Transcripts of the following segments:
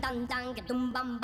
tan tan que dum La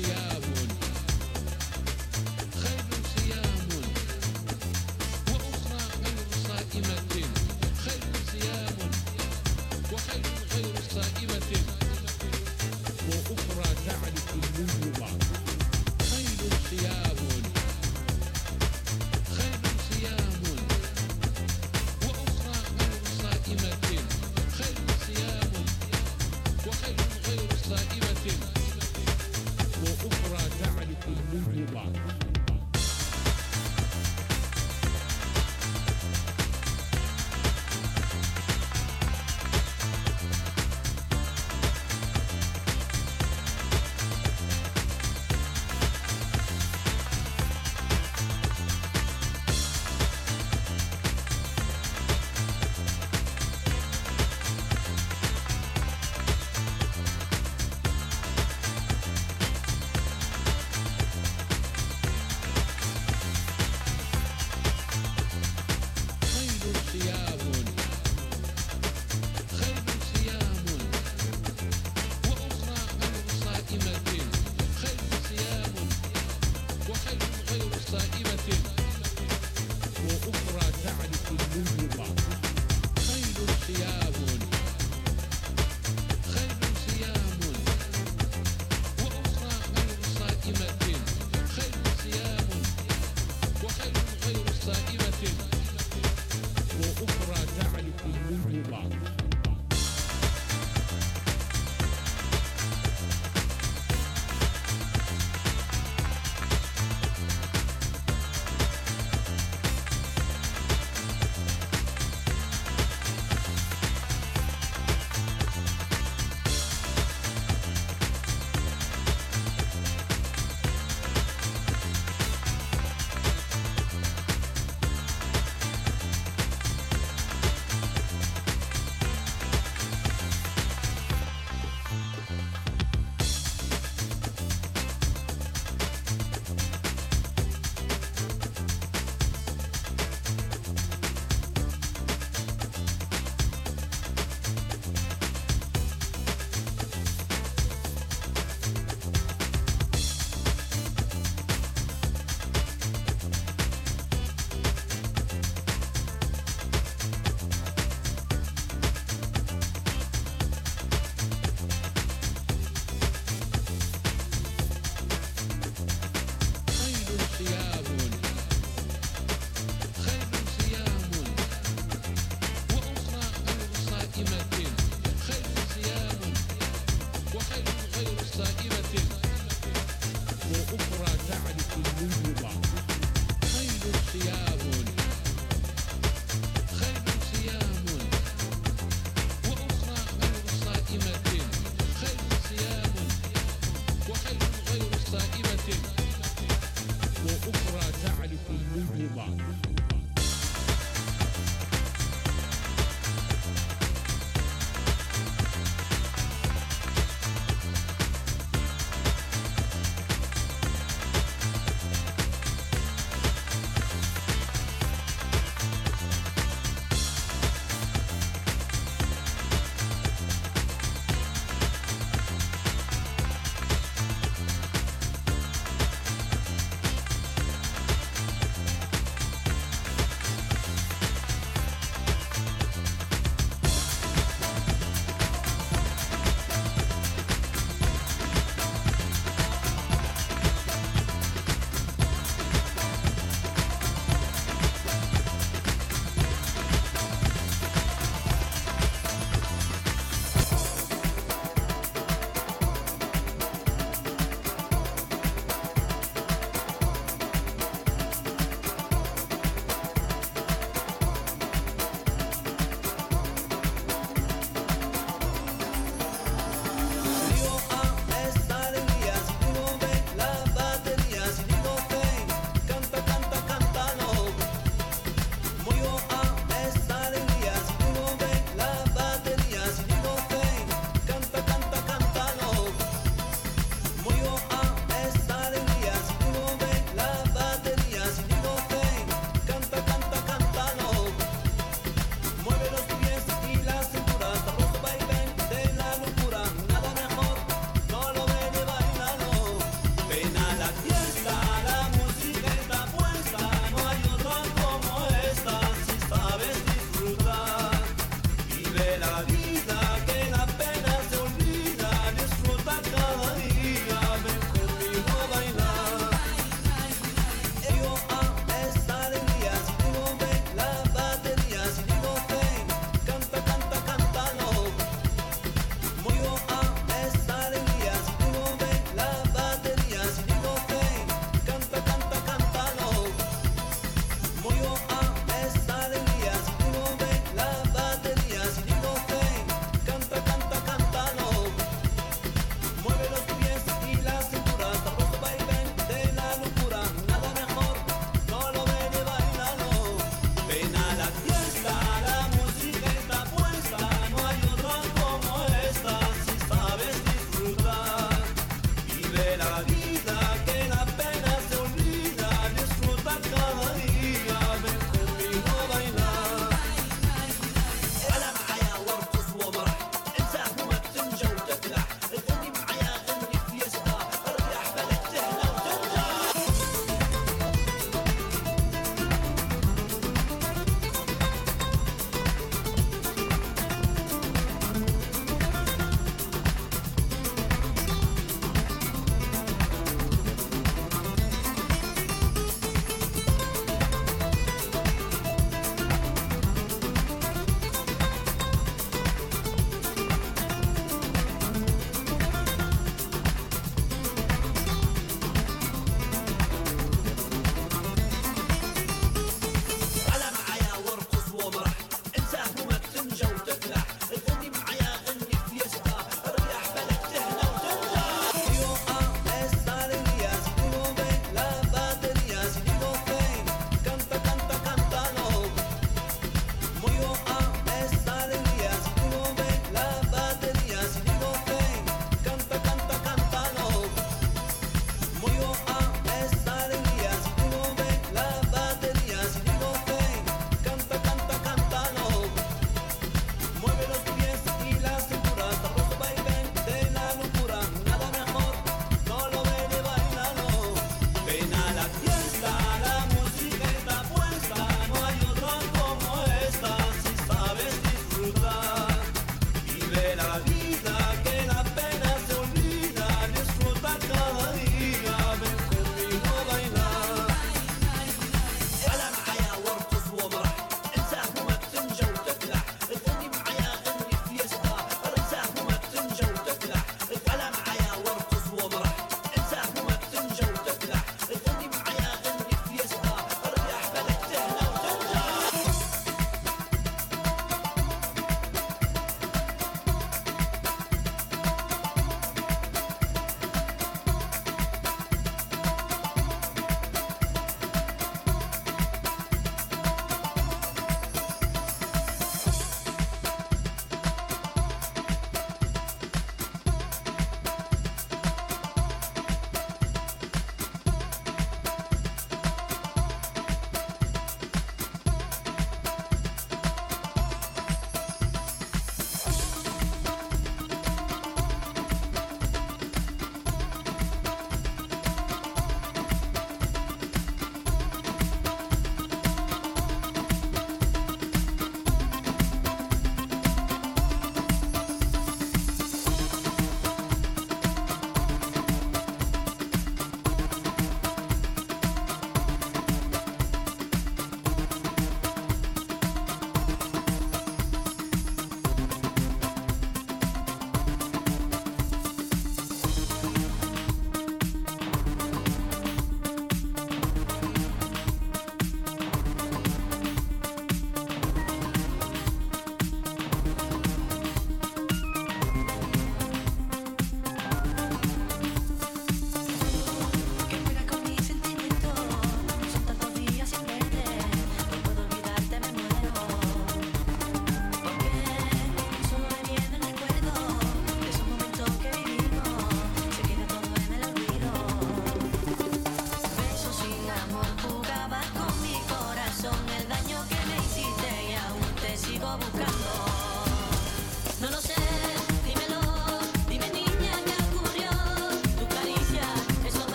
Yeah.